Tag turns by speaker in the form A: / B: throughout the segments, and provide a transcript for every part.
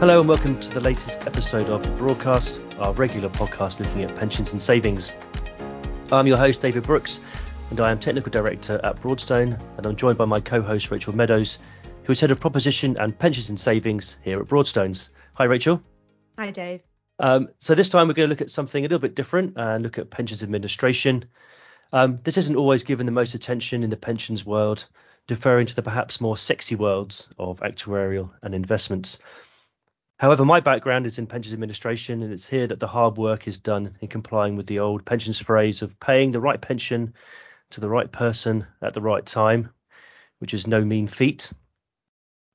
A: Hello and welcome to the latest episode of The Broadcast, our regular podcast looking at pensions and savings. I'm your host, David Brooks, and I am Technical Director at Broadstone, and I'm joined by my co host, Rachel Meadows, who is Head of Proposition and Pensions and Savings here at Broadstones. Hi, Rachel.
B: Hi, Dave.
A: Um, so, this time we're going to look at something a little bit different and look at pensions administration. Um, this isn't always given the most attention in the pensions world, deferring to the perhaps more sexy worlds of actuarial and investments. However, my background is in pensions administration, and it's here that the hard work is done in complying with the old pensions phrase of paying the right pension to the right person at the right time, which is no mean feat.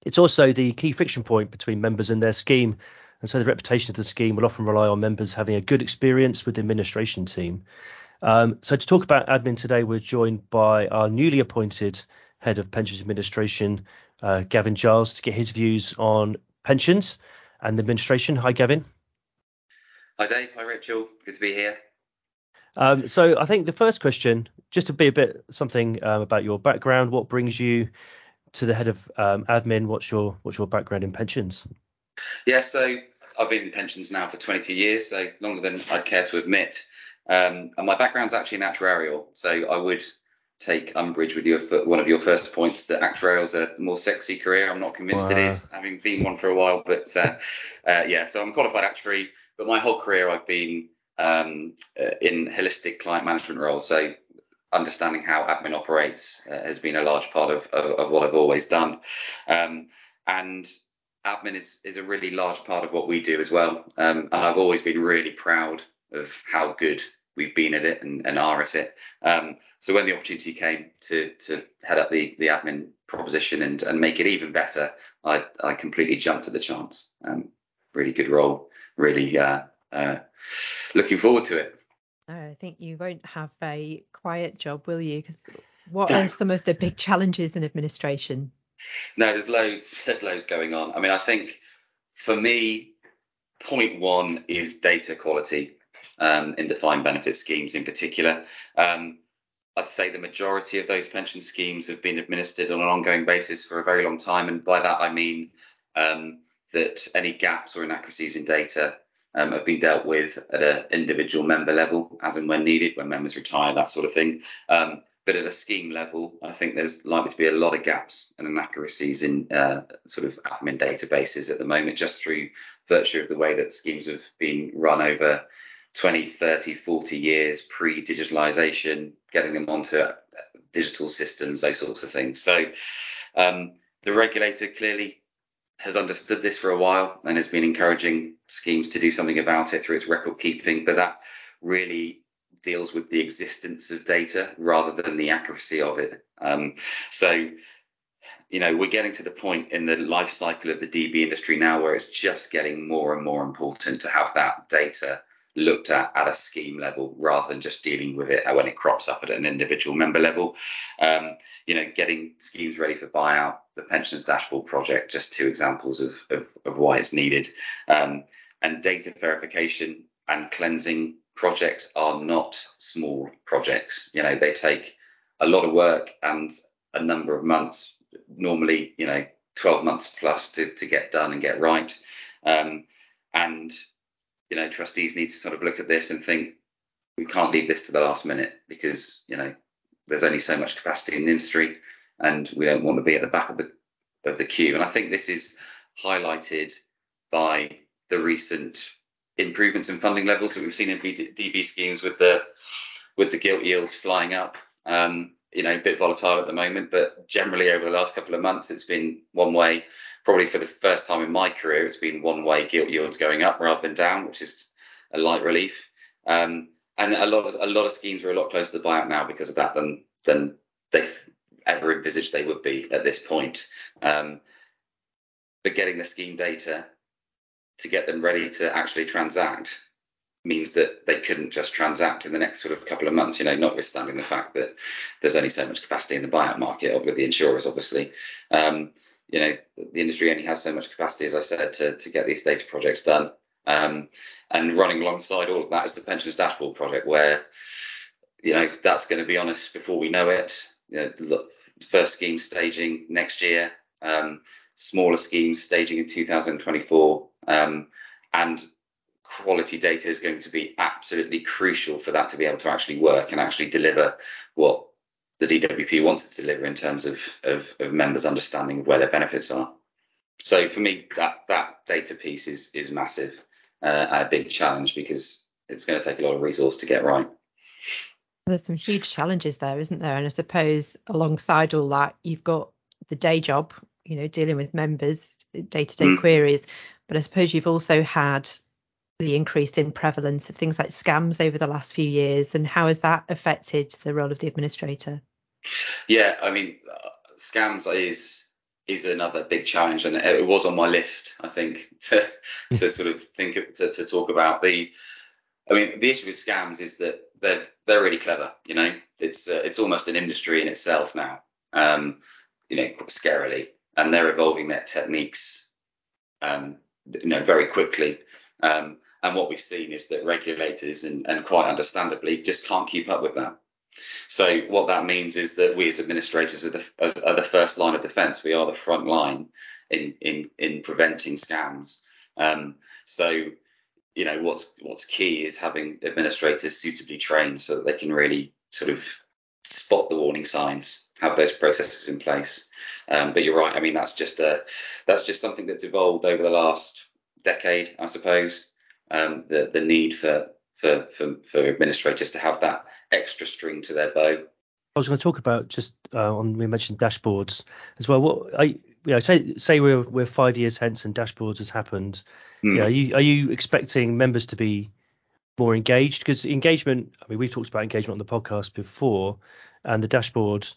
A: It's also the key friction point between members and their scheme, and so the reputation of the scheme will often rely on members having a good experience with the administration team. Um, so to talk about admin today, we're joined by our newly appointed head of pensions administration, uh, Gavin Giles, to get his views on pensions and administration. Hi, Gavin.
C: Hi, Dave. Hi, Rachel. Good to be here.
A: Um, so I think the first question, just to be a bit something um, about your background, what brings you to the head of um, admin? What's your what's your background in pensions?
C: Yeah, so I've been in pensions now for 22 years, so longer than I'd care to admit. Um, and my background's actually in actuarial, so I would take umbrage with your one of your first points that actuarial is a more sexy career. I'm not convinced wow. it is, having been one for a while. But uh, uh, yeah, so I'm qualified actuary, but my whole career I've been um, uh, in holistic client management roles. So understanding how admin operates uh, has been a large part of, of, of what I've always done. Um, and admin is, is a really large part of what we do as well. Um, and I've always been really proud of how good we've been at it and, and are at it. Um, so when the opportunity came to to head up the the admin proposition and and make it even better, I I completely jumped at the chance. Um, really good role. Really uh, uh, looking forward to it.
B: I think you won't have a quiet job, will you? Because what are some of the big challenges in administration?
C: No, there's loads. There's loads going on. I mean, I think for me, point one is data quality um, in defined benefit schemes in particular. Um, I'd say the majority of those pension schemes have been administered on an ongoing basis for a very long time. And by that, I mean um, that any gaps or inaccuracies in data um, have been dealt with at an individual member level, as and when needed, when members retire, that sort of thing. Um, but at a scheme level, I think there's likely to be a lot of gaps and inaccuracies in uh, sort of admin databases at the moment, just through virtue of the way that schemes have been run over 20, 30, 40 years pre digitalization, getting them onto digital systems, those sorts of things. So um, the regulator clearly has understood this for a while and has been encouraging schemes to do something about it through its record keeping, but that really deals with the existence of data rather than the accuracy of it. Um, so, you know, we're getting to the point in the life cycle of the DB industry now where it's just getting more and more important to have that data looked at at a scheme level rather than just dealing with it when it crops up at an individual member level. Um, you know, getting schemes ready for buyout, the pensions dashboard project, just two examples of, of, of why it's needed. Um, and data verification and cleansing projects are not small projects. You know, they take a lot of work and a number of months, normally, you know, 12 months plus to, to get done and get right. Um, and you know, trustees need to sort of look at this and think we can't leave this to the last minute because you know there's only so much capacity in the industry, and we don't want to be at the back of the of the queue. And I think this is highlighted by the recent improvements in funding levels that we've seen in DB schemes with the with the gilt yields flying up. Um, you know, a bit volatile at the moment, but generally over the last couple of months, it's been one way probably for the first time in my career, it's been one way gilt yields going up rather than down, which is a light relief. Um, and a lot of a lot of schemes are a lot closer to buyout now because of that than than they ever envisaged they would be at this point. Um, but getting the scheme data to get them ready to actually transact means that they couldn't just transact in the next sort of couple of months, you know, notwithstanding the fact that there's only so much capacity in the buyout market with the insurers, obviously. Um, you know the industry only has so much capacity, as I said, to, to get these data projects done. Um, and running alongside all of that is the pensions dashboard project, where you know that's going to be on us before we know it. You know, the first scheme staging next year, um, smaller schemes staging in 2024. Um, and quality data is going to be absolutely crucial for that to be able to actually work and actually deliver what the DWP wants to deliver in terms of, of, of members understanding where their benefits are. So for me, that that data piece is is massive uh, and a big challenge because it's going to take a lot of resource to get right.
B: There's some huge challenges there, isn't there? And I suppose alongside all that, you've got the day job, you know, dealing with members, day to day queries. But I suppose you've also had the increase in prevalence of things like scams over the last few years. And how has that affected the role of the administrator?
C: Yeah, I mean, uh, scams is is another big challenge, and it was on my list, I think, to to sort of think of, to, to talk about the. I mean, the issue with scams is that they're they're really clever. You know, it's uh, it's almost an industry in itself now. Um, you know, scarily, and they're evolving their techniques, um, you know, very quickly. Um, and what we've seen is that regulators, and, and quite understandably, just can't keep up with that. So what that means is that we as administrators are the, are the first line of defence. We are the front line in in in preventing scams. Um, so you know what's what's key is having administrators suitably trained so that they can really sort of spot the warning signs, have those processes in place. Um, but you're right. I mean that's just a that's just something that's evolved over the last decade, I suppose. Um, the the need for for, for, for administrators to have that extra string to their bow.
A: I was going to talk about just uh, on we mentioned dashboards as well. What I you know say say we're we're five years hence and dashboards has happened. Mm. are you are you expecting members to be more engaged? Because engagement, I mean, we've talked about engagement on the podcast before, and the dashboard,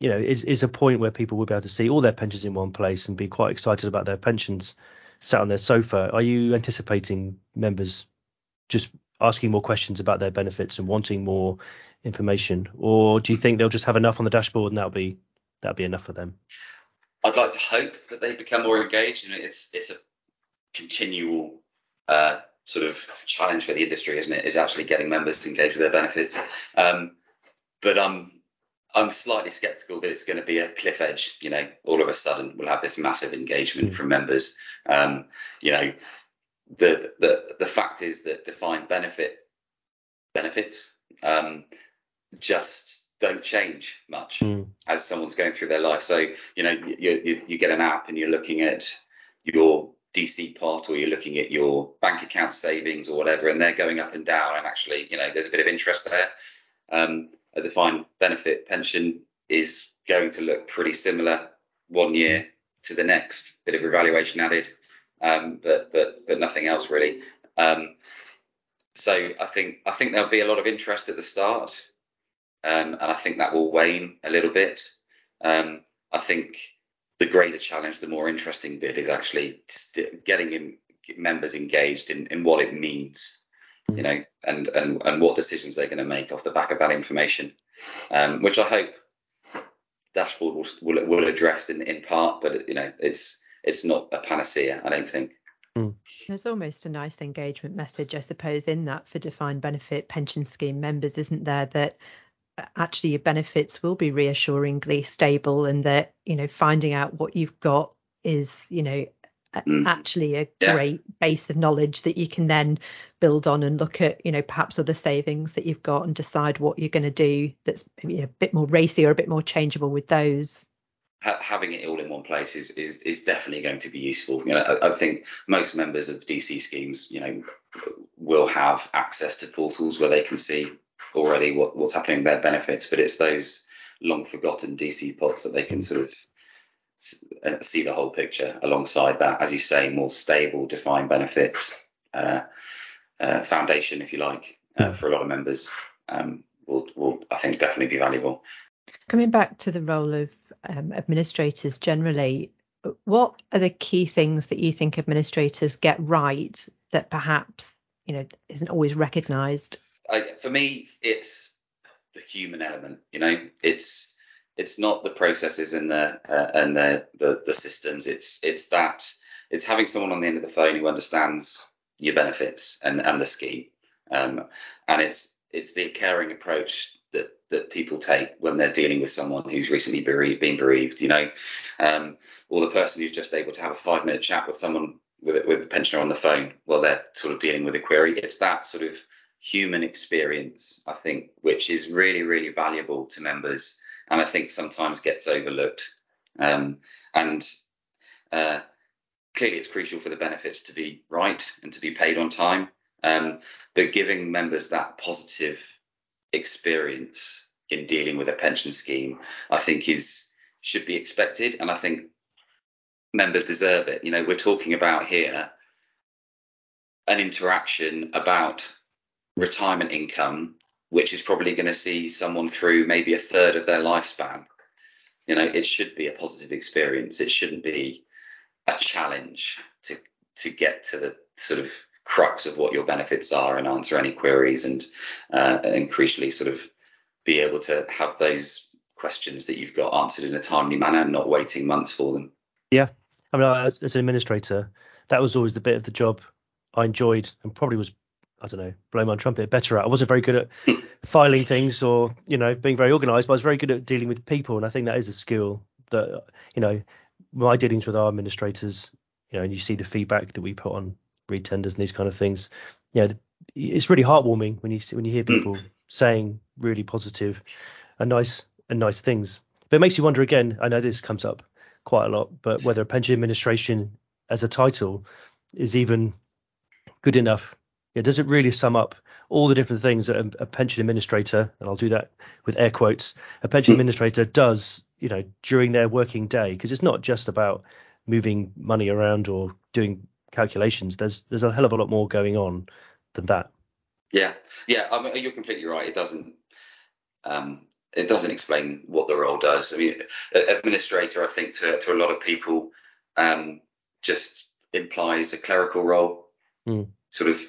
A: you know, is is a point where people will be able to see all their pensions in one place and be quite excited about their pensions sat on their sofa. Are you anticipating members just asking more questions about their benefits and wanting more information, or do you think they'll just have enough on the dashboard and that'll be that'll be enough for them?
C: I'd like to hope that they become more engaged. Know, it's it's a continual uh, sort of challenge for the industry, isn't it? Is actually getting members to engage with their benefits. Um, but I'm I'm slightly sceptical that it's going to be a cliff edge. You know, all of a sudden we'll have this massive engagement mm. from members. Um, you know, the the the fact is that defined benefit benefits um, just don't change much mm. as someone's going through their life. So you know you, you, you get an app and you're looking at your DC part or you're looking at your bank account savings or whatever, and they're going up and down. And actually, you know, there's a bit of interest there. Um, a defined benefit pension is going to look pretty similar one year to the next. Bit of evaluation added um, but but but nothing else really. Um, so I think I think there'll be a lot of interest at the start, um, and I think that will wane a little bit. Um, I think the greater challenge, the more interesting bit, is actually getting in, members engaged in, in what it means, you know, and and and what decisions they're going to make off the back of that information, um, which I hope dashboard will, will, will address in, in part, but you know, it's it's not a panacea, I don't think.
B: Mm. There's almost a nice engagement message, I suppose, in that for defined benefit pension scheme members, isn't there? That uh, actually your benefits will be reassuringly stable and that, you know, finding out what you've got is, you know, mm. actually a yeah. great base of knowledge that you can then build on and look at, you know, perhaps other savings that you've got and decide what you're going to do that's know, a bit more racy or a bit more changeable with those
C: having it all in one place is, is is definitely going to be useful. You know, I, I, think most members of DC schemes, you know, will have access to portals where they can see already what, what's happening with their benefits, but it's those long forgotten DC pots that they can sort of see the whole picture alongside that, as you say, more stable, defined benefits uh, uh, foundation, if you like, uh, for a lot of members. Um, will, will I think definitely be valuable.
B: Coming back to the role of um, administrators generally, what are the key things that you think administrators get right that perhaps you know isn't always recognised?
C: for me, it's the human element. You know, it's it's not the processes and the uh, and the, the the systems. It's it's that it's having someone on the end of the phone who understands your benefits and and the scheme, um, and it's it's the caring approach that that people take when they're dealing with someone who's recently bereaved, been bereaved, you know, um, or the person who's just able to have a five minute chat with someone with with a pensioner on the phone while they're sort of dealing with a query. It's that sort of human experience, I think, which is really really valuable to members, and I think sometimes gets overlooked. Um, and uh, clearly, it's crucial for the benefits to be right and to be paid on time. Um, but giving members that positive experience in dealing with a pension scheme, I think is should be expected, and I think members deserve it. You know, we're talking about here an interaction about retirement income, which is probably going to see someone through maybe a third of their lifespan. You know, it should be a positive experience. It shouldn't be a challenge to to get to the sort of crux of what your benefits are and answer any queries and uh, crucially sort of be able to have those questions that you've got answered in a timely manner and not waiting months for them.
A: Yeah, I mean, as an administrator, that was always the bit of the job I enjoyed and probably was, I don't know, blow my trumpet better at. I wasn't very good at filing things or, you know, being very organized, but I was very good at dealing with people. And I think that is a skill that, you know, my dealings with our administrators, you know, and you see the feedback that we put on retenders and these kind of things. Yeah, it's really heartwarming when you when you hear people saying really positive and nice and nice things. But it makes you wonder again. I know this comes up quite a lot, but whether a pension administration as a title is even good enough. Yeah, does it really sum up all the different things that a, a pension administrator, and I'll do that with air quotes, a pension hmm. administrator does, you know, during their working day? Because it's not just about moving money around or doing calculations. There's there's a hell of a lot more going on than that.
C: Yeah, yeah, I mean, you're completely right. It doesn't um, it doesn't explain what the role does. I mean, administrator, I think to to a lot of people, um, just implies a clerical role, mm. sort of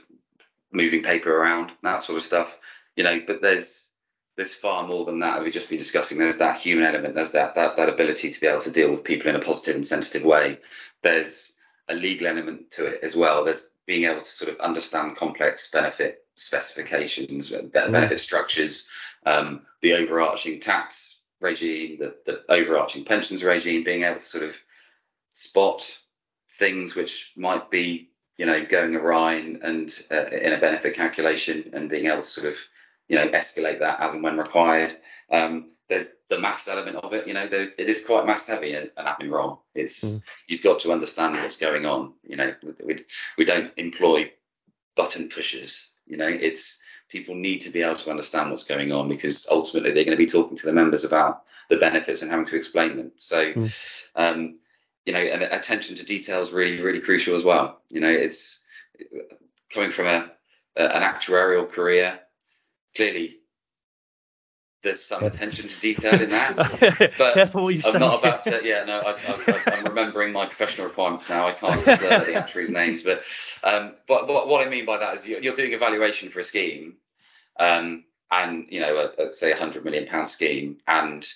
C: moving paper around, that sort of stuff. You know, but there's there's far more than that. that We've just been discussing. There's that human element. There's that that that ability to be able to deal with people in a positive and sensitive way. There's a legal element to it as well. There's being able to sort of understand complex benefit specifications, mm. benefit structures, um, the overarching tax regime, the, the overarching pensions regime, being able to sort of spot things which might be, you know, going awry and, and uh, in a benefit calculation and being able to sort of, you know, escalate that as and when required. Um, there's the maths element of it. You know, there, it is quite maths heavy an admin role. It's mm. you've got to understand what's going on. You know, we we don't employ button pushers. You know, it's people need to be able to understand what's going on because ultimately they're going to be talking to the members about the benefits and having to explain them. So, mm. um, you know, and attention to detail is really, really crucial as well. You know, it's coming from a, a an actuarial career. Clearly, there's some attention to detail in that.
A: But Careful what you
C: I'm
A: say.
C: not about to. Yeah, no, I, am remembering my professional requirements now. I can't slur the actuaries' names, but um, but what, what I mean by that is you're, you're doing evaluation for a scheme, um, and you know, a, a, say a hundred million pound scheme, and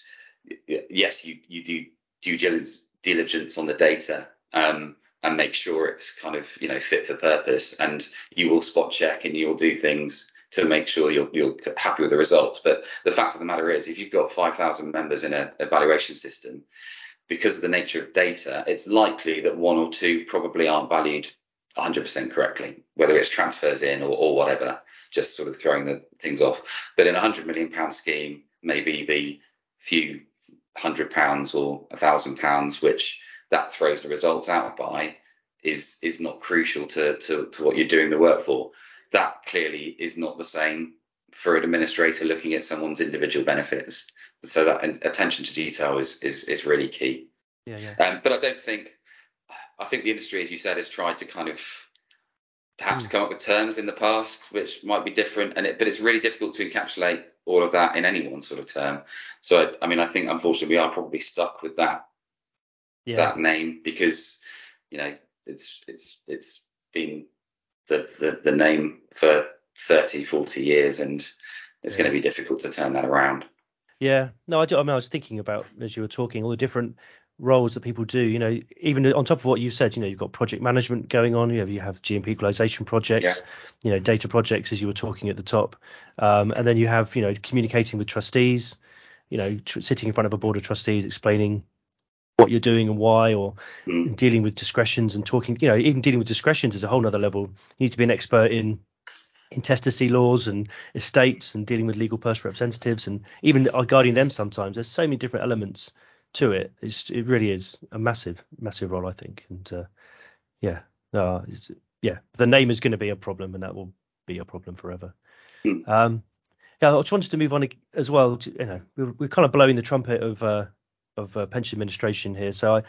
C: yes, you you do due diligence diligence on the data. Um, and make sure it's kind of you know fit for purpose and you will spot check and you'll do things to make sure you're, you're happy with the results. But the fact of the matter is, if you've got 5,000 members in an evaluation system, because of the nature of data, it's likely that one or two probably aren't valued 100% correctly, whether it's transfers in or, or whatever, just sort of throwing the things off. But in a 100 million pound scheme, maybe the few hundred pounds or a thousand pounds, which that throws the results out by, is is not crucial to, to, to what you're doing the work for that clearly is not the same for an administrator looking at someone's individual benefits. So that attention to detail is is is really key.
A: Yeah, yeah.
C: Um, but I don't think I think the industry, as you said, has tried to kind of perhaps mm. come up with terms in the past which might be different, and it, but it's really difficult to encapsulate all of that in any one sort of term. So I, I mean, I think unfortunately we are probably stuck with that yeah. that name because you know it's it's it's been the, the, the name for 30, 40 years, and it's yeah. going to be difficult to turn that around.
A: Yeah, no, I, do, I mean, I was thinking about as you were talking all the different roles that people do. You know, even on top of what you said, you know, you've got project management going on. You have you have GMP equalization projects, yeah. you know, data projects as you were talking at the top, um, and then you have you know communicating with trustees. You know, tr- sitting in front of a board of trustees explaining what you're doing and why, or mm. dealing with discretions and talking. You know, even dealing with discretions is a whole other level. You need to be an expert in intestacy laws and estates and dealing with legal personal representatives and even guiding them sometimes. There's so many different elements to it. It's, it really is a massive, massive role, I think. And uh, yeah, no, yeah, the name is going to be a problem, and that will be a problem forever. Mm. Um, yeah, I just wanted to move on as well. To, you know, we're, we're, kind of blowing the trumpet of uh, of uh, pension administration here, so I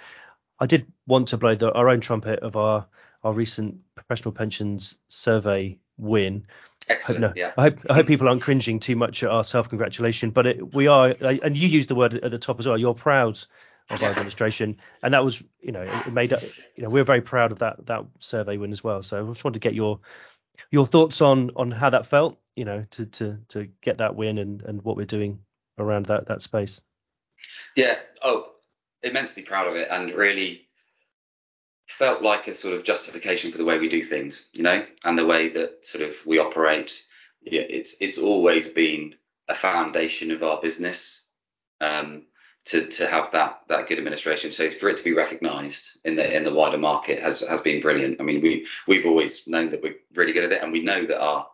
A: I did want to blow the, our own trumpet of our our recent professional pensions survey win.
C: Excellent. No,
A: yeah. I hope I hope people aren't cringing too much at our self congratulation, but it, we are, and you used the word at the top as well. You're proud of our administration, and that was, you know, it made, you know, we're very proud of that that survey win as well. So I just wanted to get your your thoughts on on how that felt, you know, to to to get that win and and what we're doing around that that space.
C: Yeah. Oh, immensely proud of it, and really felt like a sort of justification for the way we do things, you know, and the way that sort of we operate. Yeah, it's it's always been a foundation of our business um, to to have that that good administration. So for it to be recognised in the in the wider market has has been brilliant. I mean, we we've always known that we're really good at it, and we know that our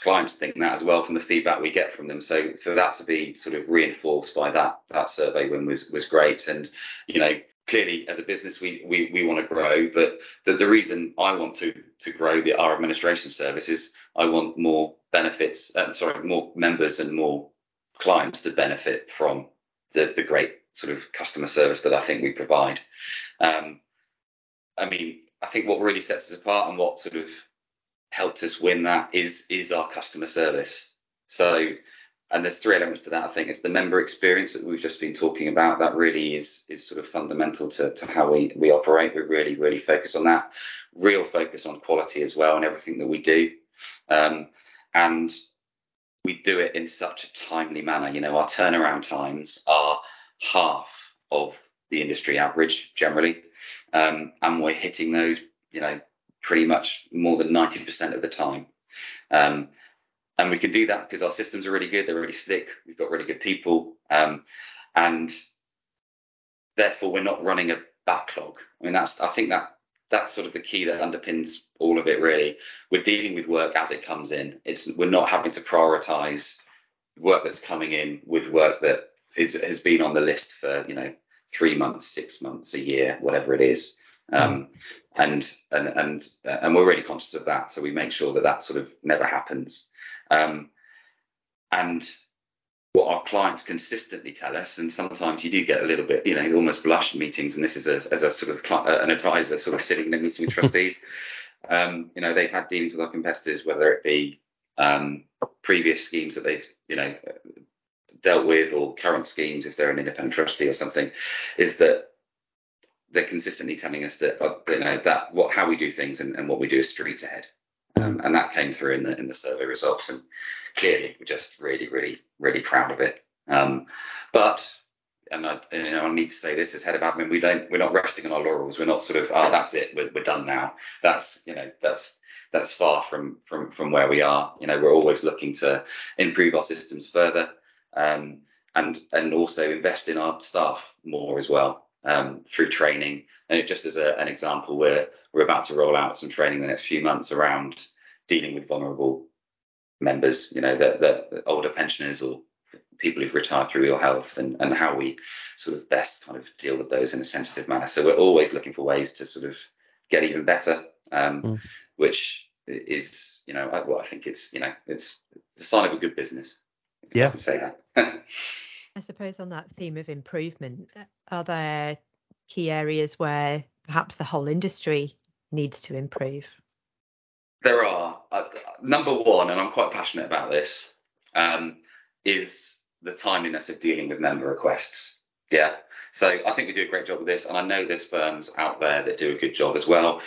C: clients think that as well from the feedback we get from them. So for that to be sort of reinforced by that that survey win was was great. And you know, clearly as a business we we, we want to grow but the, the reason i want to to grow the our administration service is i want more benefits uh, sorry more members and more clients to benefit from the the great sort of customer service that i think we provide. Um, i mean i think what really sets us apart and what sort of helped us win that is is our customer service. So and there's three elements to that. I think it's the member experience that we've just been talking about. That really is is sort of fundamental to, to how we we operate. We really really focus on that. Real focus on quality as well and everything that we do. Um, and we do it in such a timely manner. You know, our turnaround times are half of the industry average generally, um, and we're hitting those. You know, pretty much more than 90% of the time. Um, and we can do that because our systems are really good. They're really slick. We've got really good people, um, and therefore we're not running a backlog. I mean, that's I think that that's sort of the key that underpins all of it. Really, we're dealing with work as it comes in. It's we're not having to prioritize work that's coming in with work that is has been on the list for you know three months, six months, a year, whatever it is. Um, and and and and we're really conscious of that, so we make sure that that sort of never happens. Um, and what our clients consistently tell us, and sometimes you do get a little bit, you know, you almost blush in meetings, and this is as, as a sort of uh, an advisor sort of sitting in a meeting with trustees. um, you know, they've had dealings with our competitors, whether it be um, previous schemes that they've, you know, dealt with or current schemes if they're an independent trustee or something, is that they're consistently telling us that uh, you know that what how we do things and, and what we do is streets ahead. Um, and that came through in the in the survey results, and clearly we're just really, really, really proud of it. Um, but and I, I need to say this as head of admin, we don't, we're not resting on our laurels. We're not sort of, oh, that's it, we're, we're done now. That's, you know, that's that's far from from from where we are. You know, we're always looking to improve our systems further, um, and and also invest in our staff more as well um, through training. And just as a, an example, we're we're about to roll out some training in the next few months around dealing with vulnerable members, you know, that that older pensioners or people who've retired through ill health and, and how we sort of best kind of deal with those in a sensitive manner. So we're always looking for ways to sort of get even better, um, mm. which is, you know, I, well, I think it's, you know, it's the sign of a good business.
A: yeah.
C: I can say that.
B: I suppose on that theme of improvement, are there key areas where perhaps the whole industry needs to improve?
C: There are. Uh, number one, and I'm quite passionate about this, um, is the timeliness of dealing with member requests. Yeah. So I think we do a great job of this, and I know there's firms out there that do a good job as well.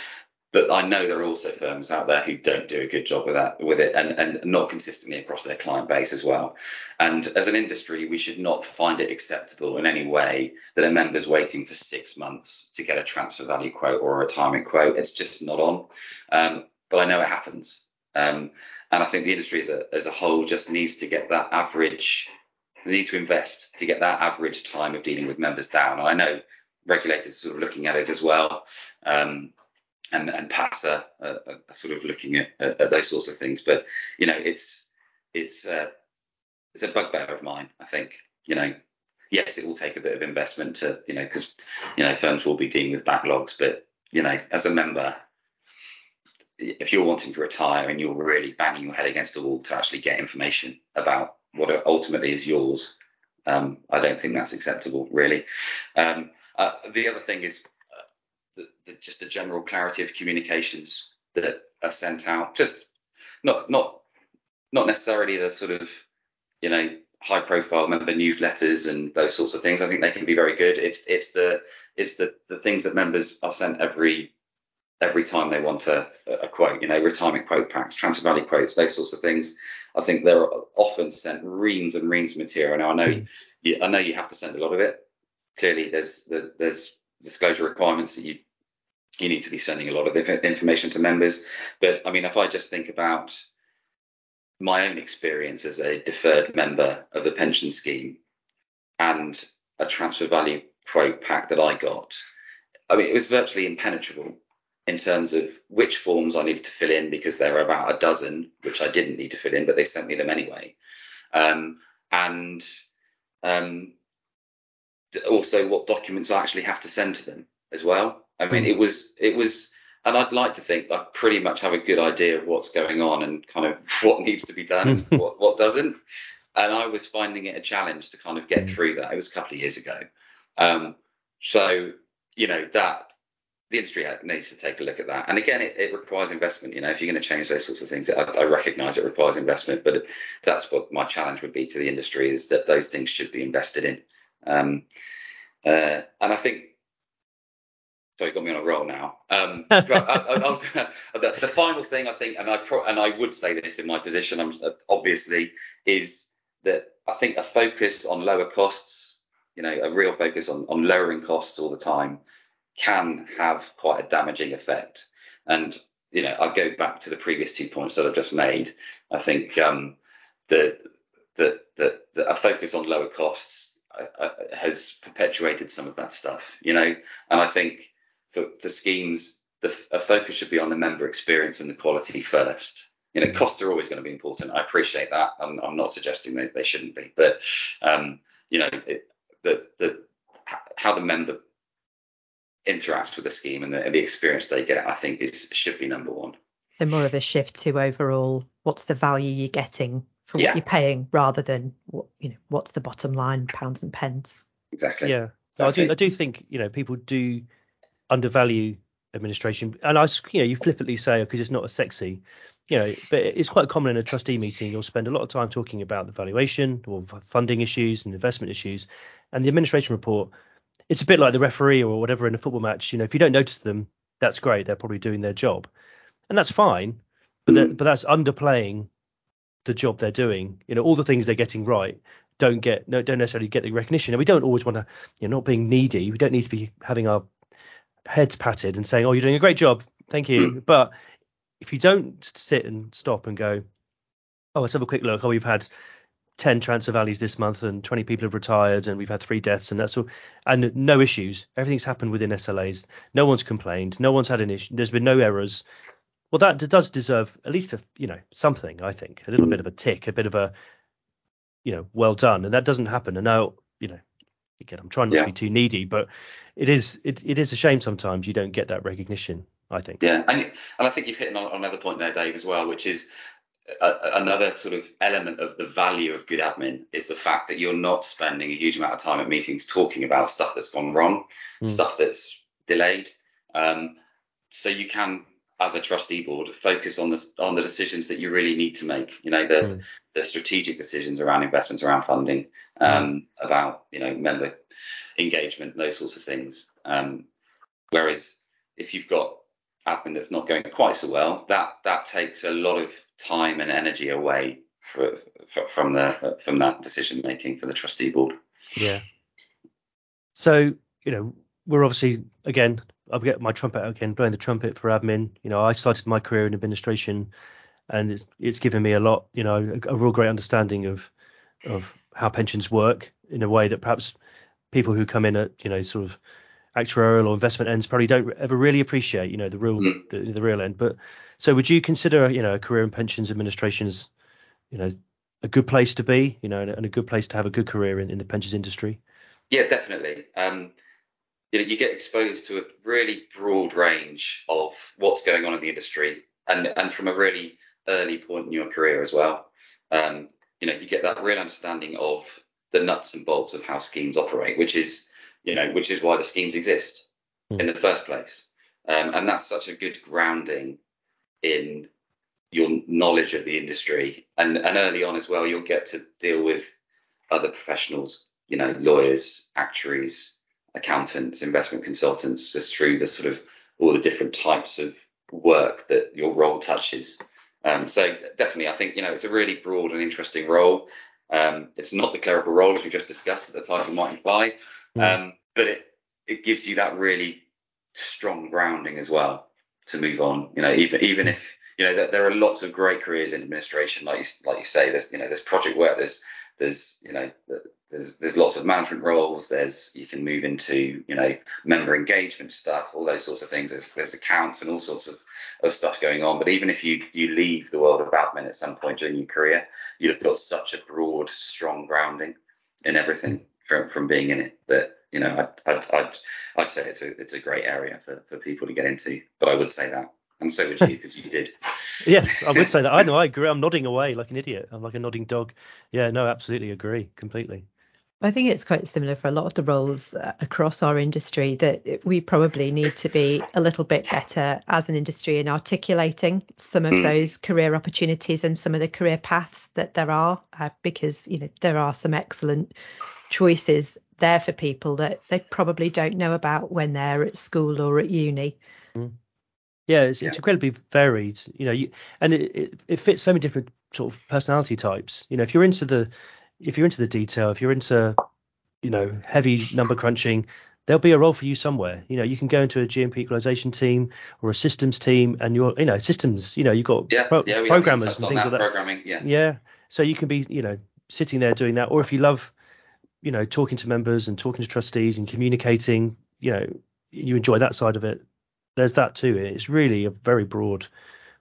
C: But I know there are also firms out there who don't do a good job with that with it and, and not consistently across their client base as well. And as an industry, we should not find it acceptable in any way that a member's waiting for six months to get a transfer value quote or a retirement quote. It's just not on. Um, but I know it happens. Um, and I think the industry as a, as a whole just needs to get that average, they need to invest to get that average time of dealing with members down. And I know regulators are sort of looking at it as well. Um, and and PASA are, are sort of looking at, at, those sorts of things. But you know, it's it's uh, it's a bugbear of mine. I think you know, yes, it will take a bit of investment to you know because you know firms will be dealing with backlogs, but you know, as a member, if you're wanting to retire and you're really banging your head against the wall to actually get information about what ultimately is yours, um, I don't think that's acceptable, really. Um, uh, the other thing is the, the, just the general clarity of communications that are sent out. Just not not not necessarily the sort of you know high profile member newsletters and those sorts of things. I think they can be very good. It's it's the it's the the things that members are sent every every time they want a, a quote, you know, retirement quote packs, transfer value quotes, those sorts of things. I think they're often sent reams and reams of material. Now I know mm. you, I know you have to send a lot of it. Clearly, there's there's, there's disclosure requirements that you you need to be sending a lot of information to members. But I mean, if I just think about my own experience as a deferred member of a pension scheme and a transfer value quote pack that I got, I mean, it was virtually impenetrable in terms of which forms I needed to fill in because there were about a dozen which I didn't need to fill in, but they sent me them anyway. Um, and um, also what documents I actually have to send to them as well. I mean, it was it was, and I'd like to think I pretty much have a good idea of what's going on and kind of what needs to be done and what what doesn't. And I was finding it a challenge to kind of get mm. through that. It was a couple of years ago. Um, so you know that the industry needs to take a look at that. And again, it, it requires investment. You know, if you're going to change those sorts of things, I, I recognise it requires investment, but that's what my challenge would be to the industry is that those things should be invested in. Um, uh, and I think sorry, got me on a roll now. Um, I, I, I, the, the, final thing I think, and I pro, and I would say this in my position, I'm, obviously, is that I think a focus on lower costs, you know, a real focus on, on lowering costs all the time, can have quite a damaging effect. And you know, I go back to the previous two points that I've just made. I think um, that that that a focus on lower costs uh, uh, has perpetuated some of that stuff, you know, and I think the, the schemes, the a focus should be on the member experience and the quality first. You know, mm. costs are always going to be important. I appreciate that. I'm, I'm not suggesting that they shouldn't be, but um, you know, it, the the how the member interacts with the scheme and the, and the experience they get, I think is should be number one.
B: So more of a shift to overall, what's the value you're getting for what yeah. you're paying, rather than what you know, what's the bottom line, pounds and pence.
C: Exactly.
A: Yeah. So exactly. I do I do think you know people do undervalue administration. And I, you know, you flippantly say because oh, it's not as sexy, you know, but it's quite common in a trustee meeting. You'll spend a lot of time talking about the valuation or funding issues and investment issues, and the administration report. It's a bit like the referee or whatever in a football match. You know, if you don't notice them, that's great. They're probably doing their job, and that's fine. But that, mm. but that's underplaying the job they're doing. You know, all the things they're getting right don't get no don't necessarily get the recognition. And we don't always want to, you know, not being needy. We don't need to be having our heads patted and saying, "Oh, you're doing a great job, thank you." Mm. But if you don't sit and stop and go, "Oh, let's have a quick look. Oh, we've had 10 transfer values this month and 20 people have retired and we've had three deaths and that's all and no issues everything's happened within SLAs no one's complained no one's had an issue there's been no errors well that does deserve at least a you know something I think a little bit of a tick a bit of a you know well done and that doesn't happen and now you know again I'm trying not yeah. to be too needy but it is it, it is a shame sometimes you don't get that recognition. I think.
C: Yeah, and and I think you've hit on another point there, Dave, as well, which is a, another sort of element of the value of good admin is the fact that you're not spending a huge amount of time at meetings talking about stuff that's gone wrong, mm. stuff that's delayed. Um, so you can, as a trustee board, focus on the on the decisions that you really need to make. You know, the mm. the strategic decisions around investments, around funding, um, about you know member engagement, those sorts of things. Um, whereas if you've got admin that's not going quite so well, that that takes a lot of time and energy away for, for, from the from that decision making for the trustee board.
A: Yeah. So you know we're obviously again I'll get my trumpet out again, blowing the trumpet for admin. You know I started my career in administration, and it's it's given me a lot. You know a, a real great understanding of of how pensions work in a way that perhaps people who come in at you know sort of actuarial or investment ends probably don't ever really appreciate you know the real mm. the, the, real end but so would you consider you know a career in pensions administration as you know a good place to be you know and a good place to have a good career in, in the pensions industry
C: yeah definitely um you know you get exposed to a really broad range of what's going on in the industry and and from a really early point in your career as well um you know you get that real understanding of the nuts and bolts of how schemes operate which is you know, which is why the schemes exist mm. in the first place. Um, and that's such a good grounding in your knowledge of the industry. And, and early on as well, you'll get to deal with other professionals, you know, lawyers, actuaries, accountants, investment consultants, just through the sort of all the different types of work that your role touches. Um, so definitely, I think you know it's a really broad and interesting role. Um, it's not the clerical role as we just discussed that the title might imply, um, but it it gives you that really strong grounding as well to move on. You know, even even if you know there, there are lots of great careers in administration, like you like you say, there's you know there's project work, there's there's you know there's there's lots of management roles. There's you can move into you know member engagement stuff, all those sorts of things. There's, there's accounts and all sorts of, of stuff going on. But even if you you leave the world of admin at some point during your career, you've got such a broad, strong grounding in everything from from being in it that you know I'd I'd I'd, I'd say it's a it's a great area for, for people to get into. But I would say that, and so would you because you did.
A: yes, I would say that. I know I agree. I'm nodding away like an idiot. I'm like a nodding dog. Yeah, no, absolutely agree completely.
B: I think it's quite similar for a lot of the roles uh, across our industry that we probably need to be a little bit better as an industry in articulating some of mm. those career opportunities and some of the career paths that there are, uh, because you know there are some excellent choices there for people that they probably don't know about when they're at school or at uni.
A: Mm. Yeah, it's, yeah. it's incredibly varied, you know, you, and it, it, it fits so many different sort of personality types. You know, if you're into the if you're into the detail, if you're into you know heavy number crunching, there'll be a role for you somewhere. You know, you can go into a GMP equalization team or a systems team, and you're, you know, systems. You know, you've got
C: yeah, pro- yeah,
A: programmers and things
C: that,
A: like that.
C: Programming, yeah.
A: Yeah. So you can be, you know, sitting there doing that, or if you love you know, talking to members and talking to trustees and communicating, you know, you enjoy that side of it. There's that too. It's really a very broad,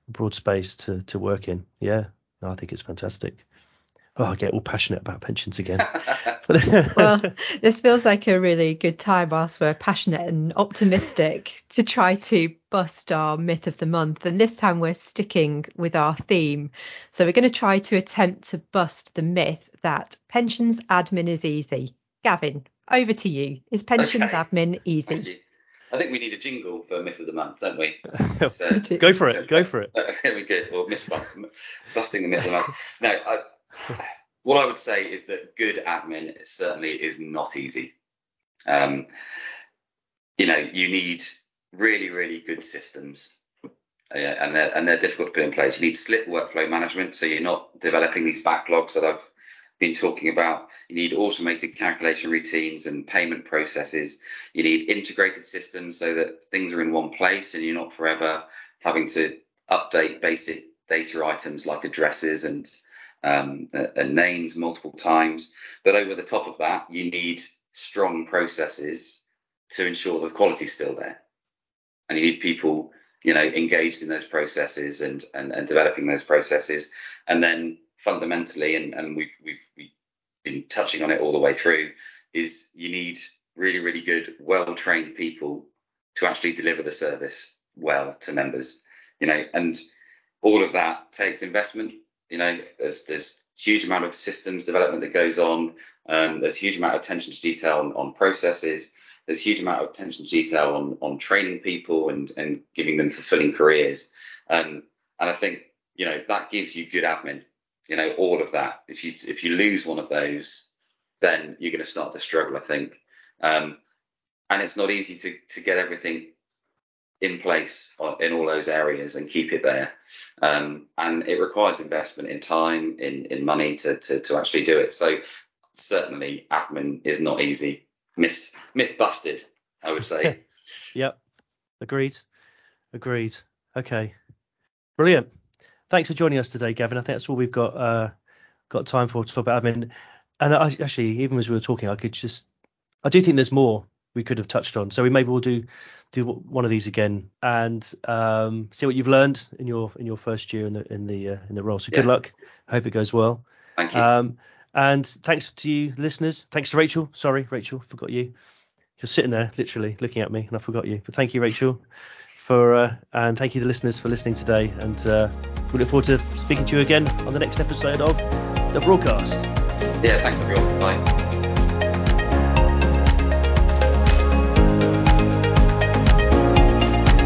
A: broad space to to work in. Yeah, no, I think it's fantastic. Oh, I get all passionate about pensions again.
B: well, this feels like a really good time whilst we're passionate and optimistic to try to bust our myth of the month. And this time we're sticking with our theme. So we're going to try to attempt to bust the myth that pensions admin is easy. Gavin, over to you. Is pensions okay. admin easy?
C: I think we need a jingle for myth of the month, don't we?
A: So, go for it. Go for it.
C: There we go. Or myth, busting the myth of the month. No, I, what I would say is that good admin certainly is not easy. Um, you know, you need really, really good systems. Uh, and they're and they're difficult to put in place. You need slip workflow management, so you're not developing these backlogs that I've been talking about. You need automated calculation routines and payment processes. You need integrated systems so that things are in one place and you're not forever having to update basic data items like addresses and, um, and names multiple times. But over the top of that, you need strong processes to ensure the quality's still there. And you need people, you know, engaged in those processes and, and, and developing those processes. And then fundamentally, and, and we've, we've, we've been touching on it all the way through, is you need really, really good, well-trained people to actually deliver the service well to members. You know, and all of that takes investment. You know, there's there's huge amount of systems development that goes on. Um, there's huge amount of attention to detail on, on processes. There's huge amount of attention to detail on on training people and and giving them fulfilling careers. Um, and I think you know that gives you good admin you know, all of that. If you if you lose one of those, then you're going to start to struggle, I think. Um, and it's not easy to to get everything in place in all those areas and keep it there. Um, and it requires investment in time, in, in money to, to, to actually do it. So certainly admin is not easy. Myth, myth busted, I would say.
A: yep. Agreed. Agreed. Okay. Brilliant. Thanks for joining us today, Gavin. I think that's all we've got uh, got time for to talk about admin. And I, actually, even as we were talking, I could just I do think there's more we could have touched on. So we maybe we'll do do one of these again and um, see what you've learned in your in your first year in the in the uh, in the role. So good luck. I hope it goes well.
C: Thank you. Um,
A: and thanks to you listeners. Thanks to Rachel. Sorry, Rachel, forgot you. You're sitting there literally looking at me, and I forgot you. But thank you, Rachel, for uh, and thank you the listeners for listening today. And uh, we look forward to speaking to you again on the next episode of the broadcast.
C: Yeah, thanks everyone. Bye.